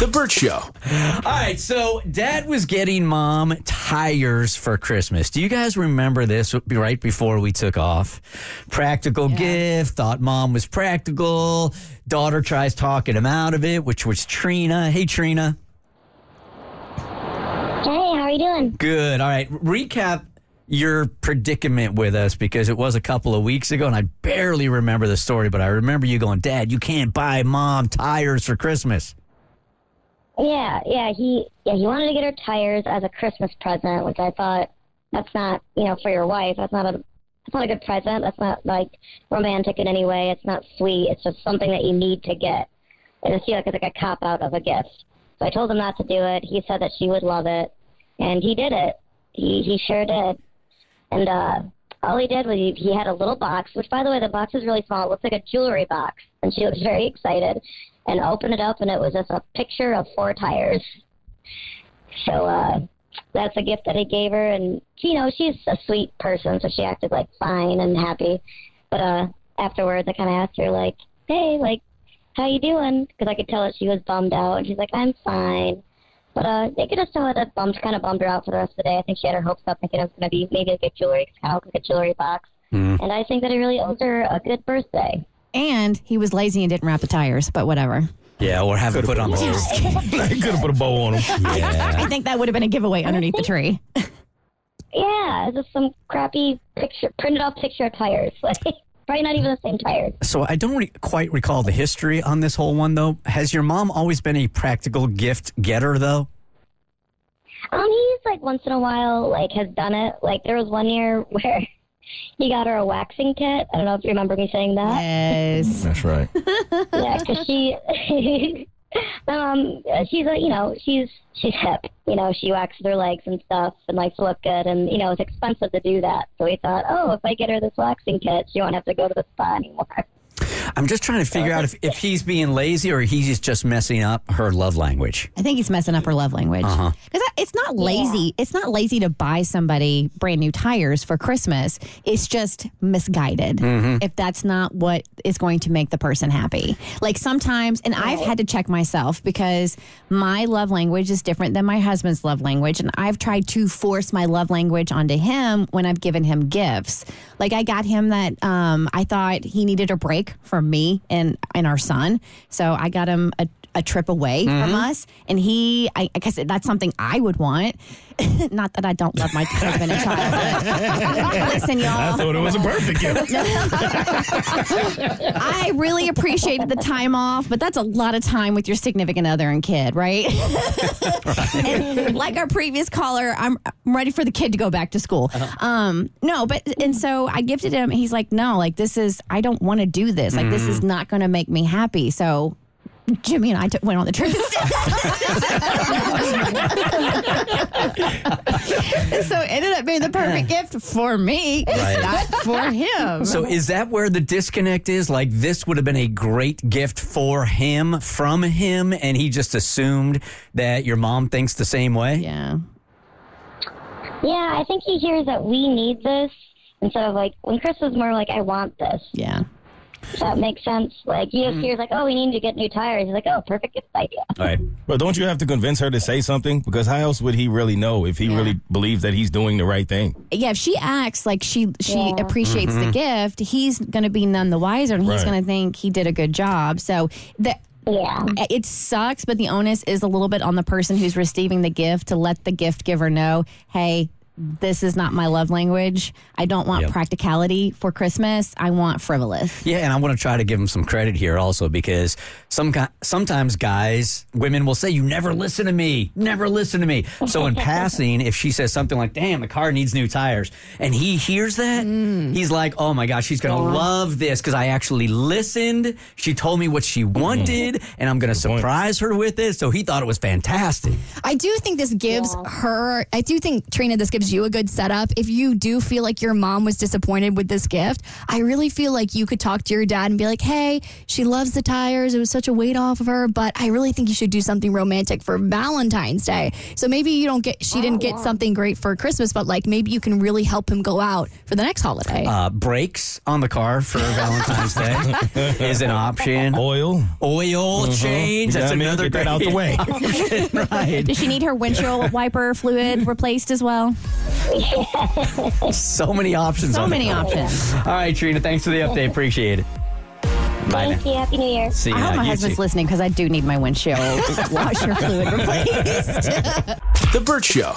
The Bert Show. All right, so dad was getting mom tires for Christmas. Do you guys remember this right before we took off? Practical gift, thought mom was practical. Daughter tries talking him out of it, which was Trina. Hey, Trina. Hey, how are you doing? Good. All right, recap your predicament with us because it was a couple of weeks ago and I barely remember the story, but I remember you going, Dad, you can't buy mom tires for Christmas. Yeah, yeah, he yeah, he wanted to get her tires as a Christmas present, which I thought that's not, you know, for your wife. That's not a that's not a good present. That's not like romantic in any way. It's not sweet. It's just something that you need to get. And I just feel like it's like a cop out of a gift. So I told him not to do it. He said that she would love it, and he did it. He he sure did. And uh, all he did was he, he had a little box, which by the way, the box is really small. It looks like a jewelry box, and she was very excited. And opened it up, and it was just a picture of four tires. So uh, that's a gift that he gave her, and you know she's a sweet person, so she acted like fine and happy. But uh, afterwards, I kind of asked her like, "Hey, like, how you doing?" Because I could tell that she was bummed out, and she's like, "I'm fine." But uh, they could just tell that that bummed kind of bummed her out for the rest of the day. I think she had her hopes up, thinking it was going to be maybe a good jewelry, kind of like a jewelry box. And I think that it really owes her a good birthday. And he was lazy and didn't wrap the tires, but whatever. Yeah, or have it put on the I could have put a bow on him. I think that would have been a giveaway underneath the tree. Yeah, it's just some crappy picture, printed off picture of tires. Like probably not even the same tires. So I don't re- quite recall the history on this whole one, though. Has your mom always been a practical gift getter, though? Um, he's like once in a while like has done it. Like there was one year where he got her a waxing kit. I don't know if you remember me saying that. Yes. That's right. Yeah, because she, um, she's a you know she's she's hip. You know she waxes her legs and stuff and likes to look good. And you know it's expensive to do that. So we thought, oh, if I get her this waxing kit, she won't have to go to the spa anymore. I'm just trying to figure out if, if he's being lazy or he's just messing up her love language. I think he's messing up her love language. Because it's not lazy. It's not lazy to buy somebody brand new tires for Christmas. It's just misguided. If that's not what is going to make the person happy. Like sometimes, and I've had to check myself because my love language is different than my husband's love language, and I've tried to force my love language onto him when I've given him gifts. Like I got him that um, I thought he needed a break from me and and our son, so I got him a a trip away from mm-hmm. us, and he, I guess that's something I would want. Not that I don't love my husband and child. Listen, y'all. I thought it was a perfect gift. I really appreciated the time off, but that's a lot of time with your significant other and kid, right? and like our previous caller, I'm, I'm ready for the kid to go back to school. Um, no, but and so I gifted him. He's like, no, like this is I don't want to do this. Like this is not going to make me happy. So. Jimmy and I took, went on the trip so it ended up being the perfect gift for me, Right. not for him. So is that where the disconnect is? Like this would have been a great gift for him from him, and he just assumed that your mom thinks the same way? yeah. Yeah, I think he hears that we need this instead of like when Chris was more like, I want this. Yeah. Does that makes sense? Like he just mm. hears like, oh, we need to get new tires. He's like, oh, perfect gift idea. All right. But don't you have to convince her to say something? Because how else would he really know if he really believes that he's doing the right thing? Yeah, if she acts like she she Yeah. appreciates the mm-hmm. gift, he's going to be none the wiser, and he's Right. going to think he did a good job. So the Yeah. it sucks, but the onus is a little bit on the person who's receiving the gift to let the gift giver know, hey, this is not my love language. I don't want Yep. practicality for Christmas. I want frivolous. Yeah, and I want to try to give him some credit here also because some sometimes guys, women will say, "You never listen to me, never listen to me." So in passing, if she says something like, "Damn, the car needs new tires," and he hears that, mm. he's like, "Oh my gosh, she's gonna love this because I actually listened. She told me what she mm-hmm. wanted, and I'm gonna surprise her with it." So he thought it was fantastic. I do think this gives her, I do think, Trina, this gives you a good setup. If you do feel like your mom was disappointed with this gift, I really feel like you could talk to your dad and be like, hey, she loves the tires. It was such a weight off of her, but I really think you should do something romantic for Valentine's Day. So maybe you don't get, she didn't get something great for Christmas, but like maybe you can really help him go out for the next holiday. Uh, brakes on the car for Valentine's Day is an option. Oil. Oil change. That's I another get that out the way. right. Does she need her windshield wiper fluid replaced as well? So many options. So on many options. All right, Trina. Thanks for the update. Appreciate it. Bye Thank now. you. Happy New Year. See you. I hope now. my You husband's too. listening because I do need my windshield washer fluid replaced. The Bert Show.